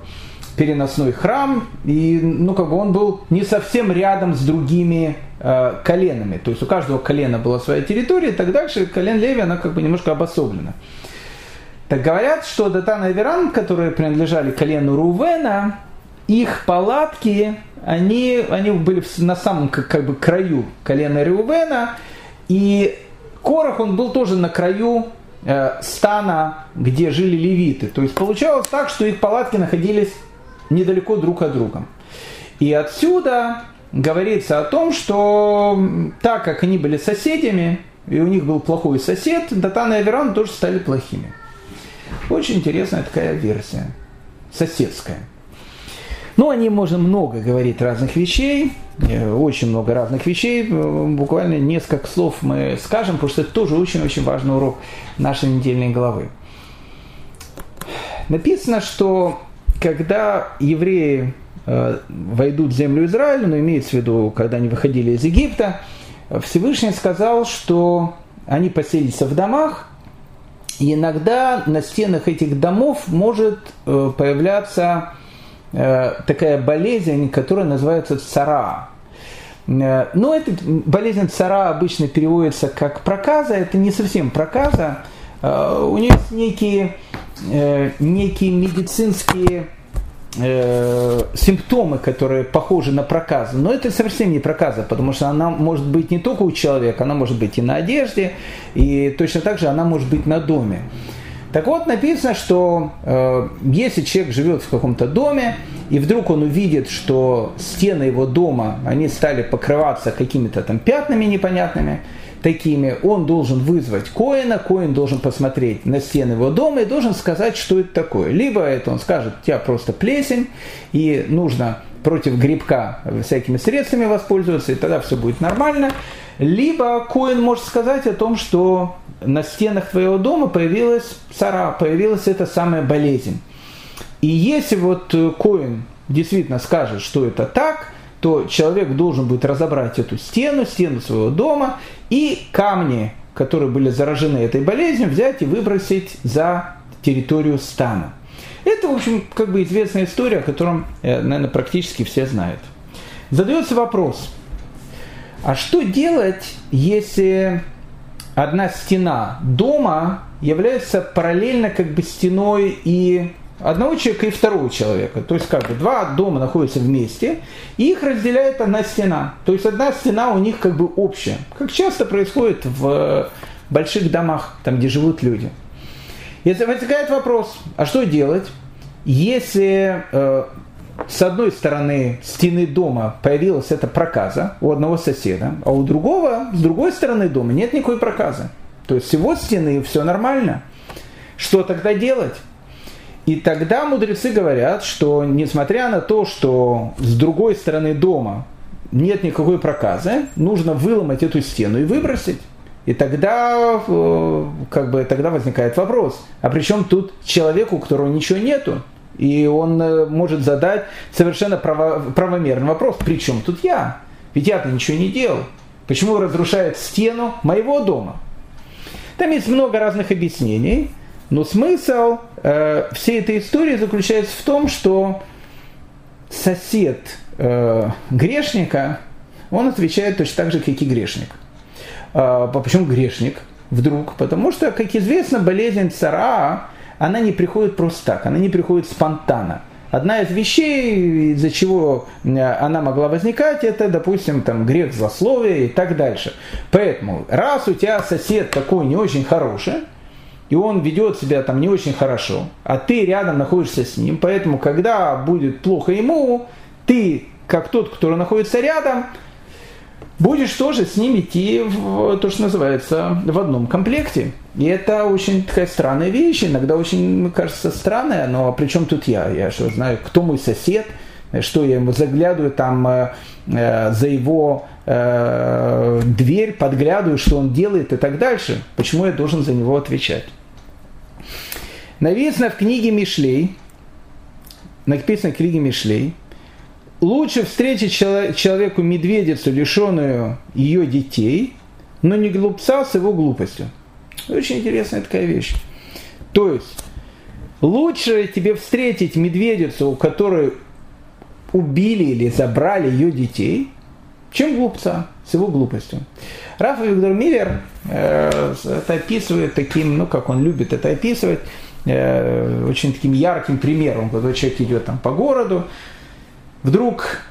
переносной храм, и ну, как бы он был не совсем рядом с другими э, коленами. То есть у каждого колена была своя территория, и так дальше колен Леви, она как бы немножко обособлена. Так говорят, что Датан и Аверан, которые принадлежали колену Рувена, их палатки, они, они были на самом как, как бы краю колена Рувена, и Корах, он был тоже на краю э, стана, где жили левиты. То есть получалось так, что их палатки находились недалеко друг от друга. И отсюда говорится о том, что так как они были соседями, и у них был плохой сосед, Датан и Аверон тоже стали плохими. Очень интересная такая версия, соседская. Ну, о ней можно много говорить разных вещей, э, очень много разных вещей. Буквально несколько слов мы скажем, потому что это тоже очень-очень важный урок нашей недельной главы. Написано, что когда евреи э, войдут в землю Израиля, но имеется в виду, когда они выходили из Египта, Всевышний сказал, что они поселятся в домах, и иногда на стенах этих домов может э, появляться э, такая болезнь, которая называется цара. Но эта болезнь цара обычно переводится как проказа, это не совсем проказа, у нее есть некие э, некие медицинские э, симптомы, которые похожи на проказы. Но это совсем не проказа, потому что она может быть не только у человека, она может быть и на одежде, и точно так же она может быть на доме. Так вот, написано, что э, если человек живет в каком-то доме, и вдруг он увидит, что стены его дома, они стали покрываться какими-то там пятнами непонятными, такими, он должен вызвать Коина, Коин должен посмотреть на стены его дома и должен сказать, что это такое. Либо это он скажет, у тебя просто плесень, и нужно против грибка всякими средствами воспользоваться, и тогда все будет нормально. Либо Коин может сказать о том, что на стенах твоего дома появилась сара, появилась эта самая болезнь. И если вот Коин действительно скажет, что это так, то человек должен будет разобрать эту стену, стену своего дома и камни, которые были заражены этой болезнью, взять и выбросить за территорию стана. Это, в общем, как бы известная история, о котором, э, наверное, практически все знают. Задается вопрос, а что делать, если одна стена дома является параллельно как бы стеной и одного человека и второго человека. То есть как бы два дома находятся вместе, и их разделяет одна стена. То есть одна стена у них как бы общая. Как часто происходит в больших домах, там где живут люди. Если возникает вопрос, а что делать, если э, с одной стороны стены дома появилась эта проказа у одного соседа, а у другого, с другой стороны дома нет никакой проказы. То есть всего стены все нормально. Что тогда делать? И тогда мудрецы говорят, что несмотря на то, что с другой стороны дома нет никакой проказы, нужно выломать эту стену и выбросить. И тогда, э, как бы, тогда возникает вопрос, а при чем тут человеку, у которого ничего нету? И он э, может задать совершенно право, правомерный вопрос, при чем тут я? Ведь я-то ничего не делал. Почему разрушает стену моего дома? Там есть много разных объяснений. Но смысл э, всей этой истории заключается в том, что сосед э, грешника, он отвечает точно так же, как и грешник. Э, почему грешник вдруг? Потому что, как известно, болезнь цара, она не приходит просто так, она не приходит спонтанно. Одна из вещей, из-за чего она могла возникать, это, допустим, там, грех злословия и так дальше. Поэтому, раз у тебя сосед такой не очень хороший, и он ведет себя там не очень хорошо, а ты рядом находишься с ним, поэтому когда будет плохо ему, ты, как тот, который находится рядом, будешь тоже с ним идти в то, что называется, в одном комплекте. И это очень такая странная вещь, иногда очень, мне кажется, странная, но при чем тут я? Я что знаю, кто мой сосед, что я ему заглядываю там э, э, за его э, дверь, подглядываю, что он делает и так дальше. Почему я должен за него отвечать? Написано в книге Мишлей, написано в книге Мишлей, лучше встретить человеку медведицу, лишенную ее детей, но не глупца с его глупостью. Очень интересная такая вещь. То есть, лучше тебе встретить медведицу, у которой убили или забрали ее детей, чем глупца с его глупостью. Раф Виктор Миллер э, это описывает таким, ну как он любит это описывать, э, очень таким ярким примером, когда человек идет там по городу, вдруг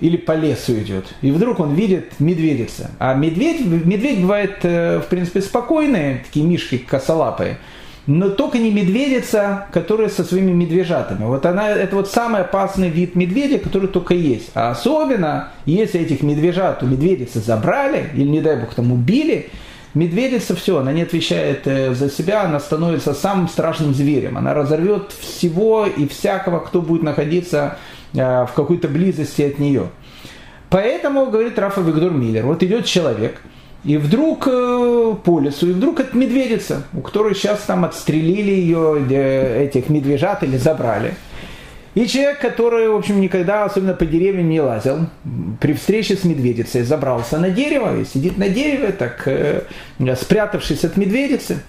или по лесу идет, и вдруг он видит медведица. А медведь, медведь бывает, э, в принципе, спокойные, такие мишки косолапые, но только не медведица, которая со своими медвежатами. Вот она, это вот самый опасный вид медведя, который только есть. А особенно, если этих медвежат у медведицы забрали, или, не дай бог, там убили, медведица все, она не отвечает э, за себя, она становится самым страшным зверем. Она разорвет всего и всякого, кто будет находиться Э, в какой-то близости от нее. Поэтому, говорит Рафа Виктор Миллер, вот идет человек, и вдруг э, по лесу, и вдруг это медведица, у которой сейчас там отстрелили ее, этих медвежат или забрали. И человек, который, в общем, никогда, особенно по деревьям, не лазил, при встрече с медведицей забрался на дерево и сидит на дереве, так э, спрятавшись от медведицы.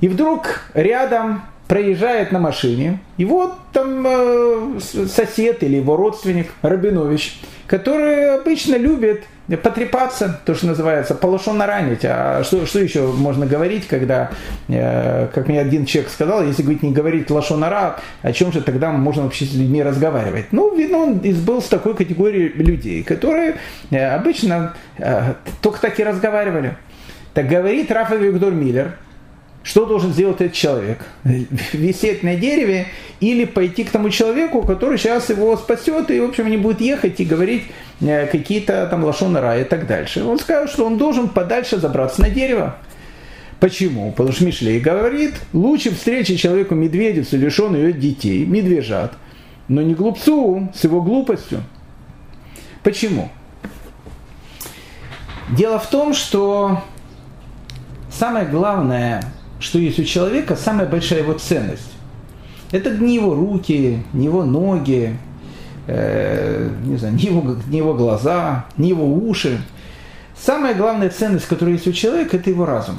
И вдруг рядом проезжает на машине, и вот там э, сосед или его родственник Рабинович, который обычно любит потрепаться, то, что называется, полошенно ранить. А что, что еще можно говорить, когда, э, как мне один человек сказал, если говорить не говорить лошонара, о чем же тогда можно вообще с людьми разговаривать? Ну, видно, он был с такой категорией людей, которые э, обычно э, только так и разговаривали. Так говорит Рафа Виктор Миллер, что должен сделать этот человек? Висеть на дереве или пойти к тому человеку, который сейчас его спасет, и, в общем, не будет ехать и говорить э, какие-то там лошоны рая и так дальше. Он скажет, что он должен подальше забраться на дерево. Почему? Потому что Мишлей говорит, лучше встречи человеку медведицу, лишенную ее детей, медвежат, но не глупцу с его глупостью. Почему? Дело в том, что самое главное что есть у человека самая большая его ценность. Это не его руки, не его ноги, э, не знаю, не его, не его глаза, не его уши. Самая главная ценность, которая есть у человека, это его разум.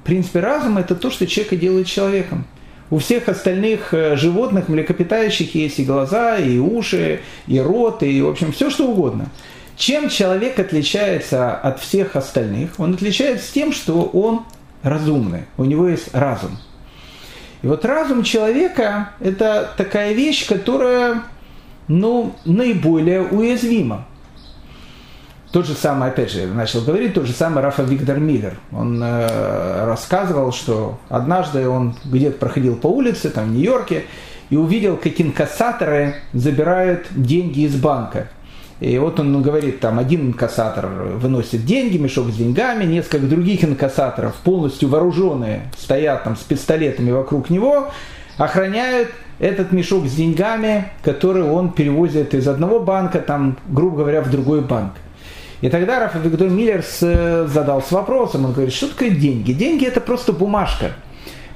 В принципе, разум – это то, что человека делает человеком. У всех остальных э, животных, млекопитающих есть и глаза, и уши, и рот, и, в общем, все что угодно. Чем человек отличается от всех остальных? Он отличается тем, что он разумный, у него есть разум. И вот разум человека – это такая вещь, которая ну, наиболее уязвима. Тот же самый, опять же, начал говорить, тот же самый Рафа Виктор Миллер. Он э, рассказывал, что однажды он где-то проходил по улице, там в Нью-Йорке, и увидел, как инкассаторы забирают деньги из банка. И вот он говорит, там один инкассатор выносит деньги, мешок с деньгами, несколько других инкассаторов, полностью вооруженные, стоят там с пистолетами вокруг него, охраняют этот мешок с деньгами, который он перевозит из одного банка, там, грубо говоря, в другой банк. И тогда Рафа Виктор Миллер задался вопросом, он говорит, что такое деньги? Деньги это просто бумажка.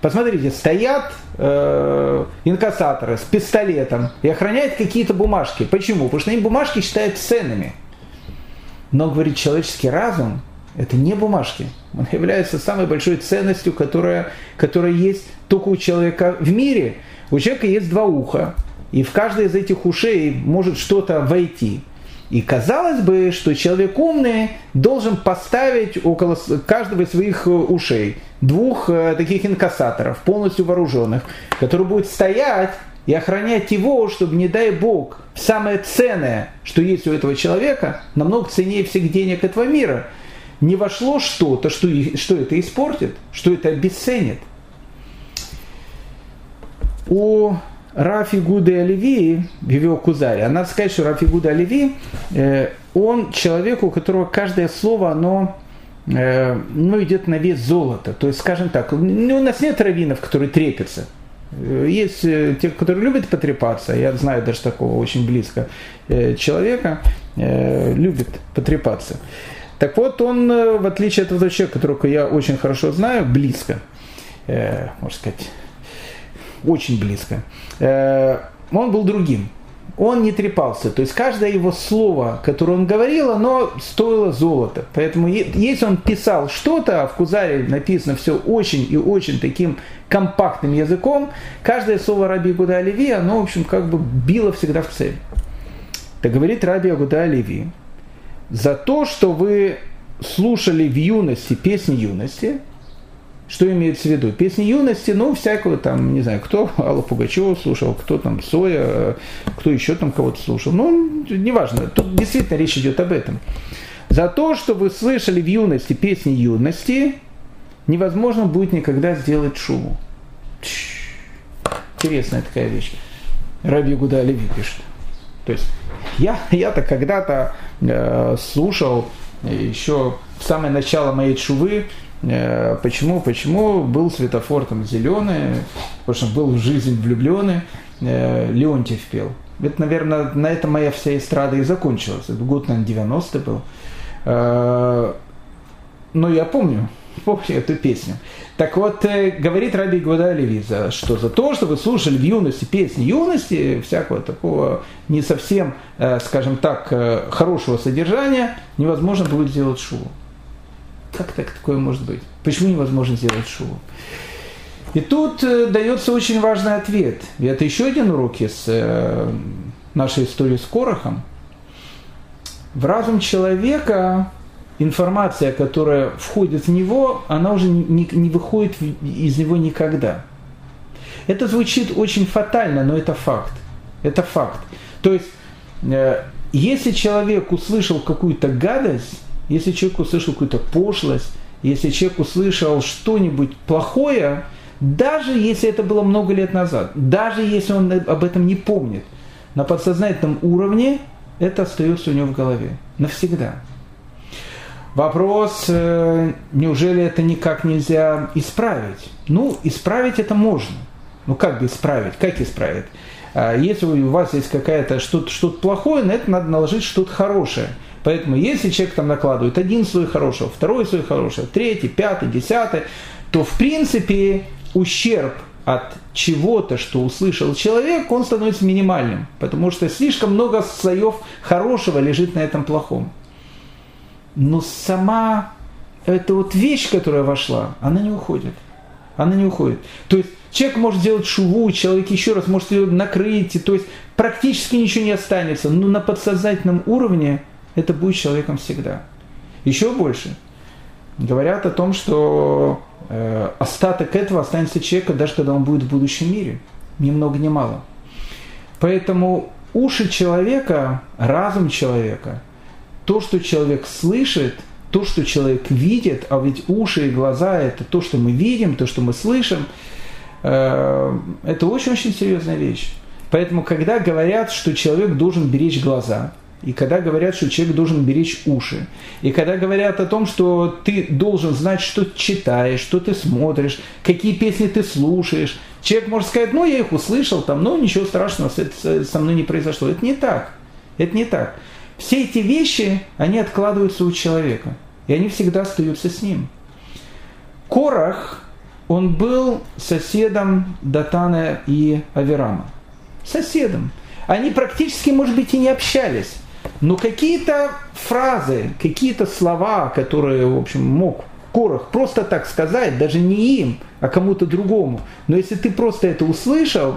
Посмотрите, стоят э, инкассаторы с пистолетом и охраняют какие-то бумажки. Почему? Потому что они бумажки считают ценными. Но, говорит, человеческий разум – это не бумажки. Он является самой большой ценностью, которая, которая есть только у человека в мире. У человека есть два уха, и в каждое из этих ушей может что-то войти. И казалось бы, что человек умный должен поставить около каждого из своих э, ушей двух э, таких инкассаторов, полностью вооруженных, которые будут стоять и охранять его, чтобы, не дай бог, самое ценное, что есть у этого человека, намного ценнее всех денег этого мира, не вошло что-то, что, что это испортит, что это обесценит. У Рафи Гуды Оливии, в его Кузаре, а надо сказать, что Рафи Гуда Оливии, э, он человек, у которого каждое слово, оно э, ну, идет на вес золота. То есть, скажем так, ну, у нас нет раввинов, которые трепятся. Есть э, те, которые любят потрепаться, я знаю даже такого очень близко человека, любит потрепаться. Так вот, он, в отличие от этого человека, которого я очень хорошо знаю, близко, можно сказать, очень близко, он был другим он не трепался. То есть каждое его слово, которое он говорил, оно стоило золота. Поэтому если он писал что-то, а в Кузаре написано все очень и очень таким компактным языком, каждое слово Раби Гуда Оливи, оно, в общем, как бы било всегда в цель. Так говорит Раби Гуда Оливи, за то, что вы слушали в юности песни юности, что имеется в виду? Песни юности, ну, всякого там, не знаю, кто Алла Пугачева слушал, кто там Соя, кто еще там кого-то слушал. Ну, неважно, тут действительно речь идет об этом. За то, что вы слышали в юности песни юности, невозможно будет никогда сделать шуму. Интересная такая вещь. Раби Гуда Оливи пишет. То есть я, я-то когда-то э, слушал еще в самое начало моей чувы Э, почему? Почему был светофор там зеленый, потому что был в жизнь влюбленный, э, Леонтьев пел. Это, наверное, на этом моя вся эстрада и закончилась. Это год, наверное, 90 был. Э, но я помню, помню эту песню. Так вот, говорит Раби Гвада Левиза, что за то, что вы слушали в юности песни юности, всякого такого не совсем, скажем так, хорошего содержания, невозможно будет сделать шоу. Как так такое может быть? Почему невозможно сделать шоу? И тут э, дается очень важный ответ. И это еще один урок из э, нашей истории с Корохом. В разум человека информация, которая входит в него, она уже не, не выходит из него никогда. Это звучит очень фатально, но это факт. Это факт. То есть, э, если человек услышал какую-то гадость, если человек услышал какую-то пошлость, если человек услышал что-нибудь плохое, даже если это было много лет назад, даже если он об этом не помнит, на подсознательном уровне это остается у него в голове навсегда. Вопрос, э, неужели это никак нельзя исправить? Ну, исправить это можно. Ну, как бы исправить? Как исправить? А если у вас есть какая-то что-то что плохое, на это надо наложить что-то хорошее – Поэтому если человек там накладывает один слой хорошего, второй слой хорошего, третий, пятый, десятый, то в принципе ущерб от чего-то, что услышал человек, он становится минимальным, потому что слишком много слоев хорошего лежит на этом плохом. Но сама эта вот вещь, которая вошла, она не уходит. Она не уходит. То есть человек может сделать шуву, человек еще раз может ее накрыть, то есть практически ничего не останется, но на подсознательном уровне это будет человеком всегда. Еще больше. Говорят о том, что э, остаток этого останется человека, даже когда он будет в будущем мире. Ни много ни мало. Поэтому уши человека, разум человека, то, что человек слышит, то, что человек видит, а ведь уши и глаза – это то, что мы видим, то, что мы слышим, э, это очень-очень серьезная вещь. Поэтому, когда говорят, что человек должен беречь глаза – и когда говорят, что человек должен беречь уши, и когда говорят о том, что ты должен знать, что читаешь, что ты смотришь, какие песни ты слушаешь, человек может сказать, ну я их услышал, там, ну ничего страшного со мной не произошло. Это не так. Это не так. Все эти вещи, они откладываются у человека, и они всегда остаются с ним. Корах, он был соседом Датана и Аверама. Соседом. Они практически, может быть, и не общались. Но какие-то фразы, какие-то слова, которые, в общем, мог Корах просто так сказать, даже не им, а кому-то другому. Но если ты просто это услышал,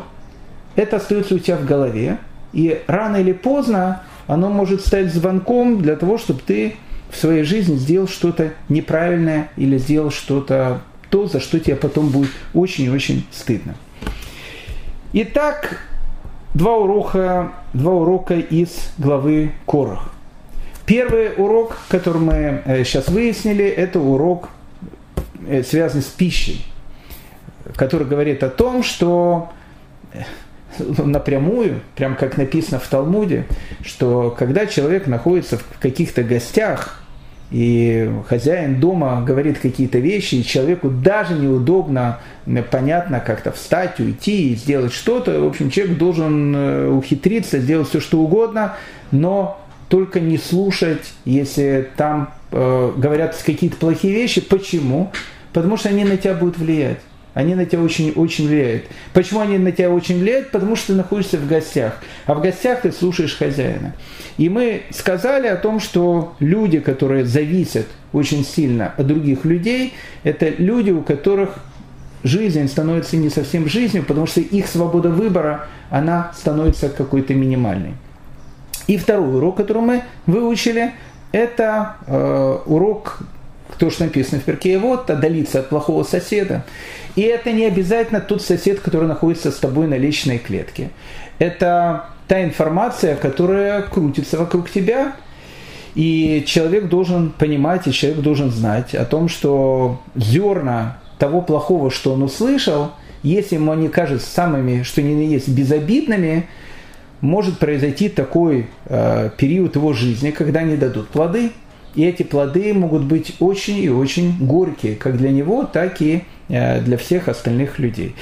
это остается у тебя в голове. И рано или поздно оно может стать звонком для того, чтобы ты в своей жизни сделал что-то неправильное или сделал что-то то, за что тебе потом будет очень и очень стыдно. Итак, два урока, два урока из главы Корах. Первый урок, который мы сейчас э, выяснили, это урок, э, связанный с пищей, который говорит о том, что э, напрямую, прям как написано в Талмуде, что когда человек находится в каких-то гостях, и хозяин дома говорит какие-то вещи, и человеку даже неудобно, понятно, как-то встать, уйти и сделать что-то. В общем, человек должен э, ухитриться, сделать все, что угодно, но только не слушать, если там э, говорят какие-то плохие вещи. Почему? Потому что они на тебя будут влиять. Они на тебя очень, очень влияют. Почему они на тебя очень влияют? Потому что ты находишься в гостях. А в гостях ты слушаешь хозяина. И мы сказали о том, что люди, которые зависят очень сильно от других людей, это люди, у которых жизнь становится не совсем жизнью, потому что их свобода выбора, она становится какой-то минимальной. И второй урок, который мы выучили, это э, урок, то, что написано в перке, вот, отдалиться от плохого соседа. И это не обязательно тот сосед, который находится с тобой на личной клетке. Это та информация, которая крутится вокруг тебя, и человек должен понимать, и человек должен знать о том, что зерна того плохого, что он услышал, если ему они кажутся самыми, что на есть, безобидными, может произойти такой э, период его жизни, когда они дадут плоды, и эти плоды могут быть очень и очень горькие, как для него, так и Э, для всех остальных людей.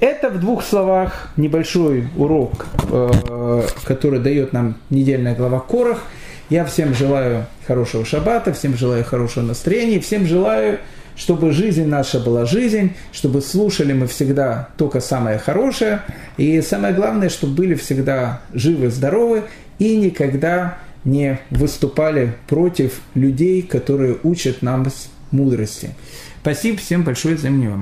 Это в двух словах небольшой урок, э, который дает нам недельная глава Корах. Я всем желаю хорошего шаббата, всем желаю хорошего настроения, всем желаю, чтобы жизнь наша была жизнь, чтобы слушали мы всегда только самое хорошее, и самое главное, чтобы были всегда живы, здоровы и никогда не выступали против людей, которые учат нам мудрости. Спасибо всем большое за внимание.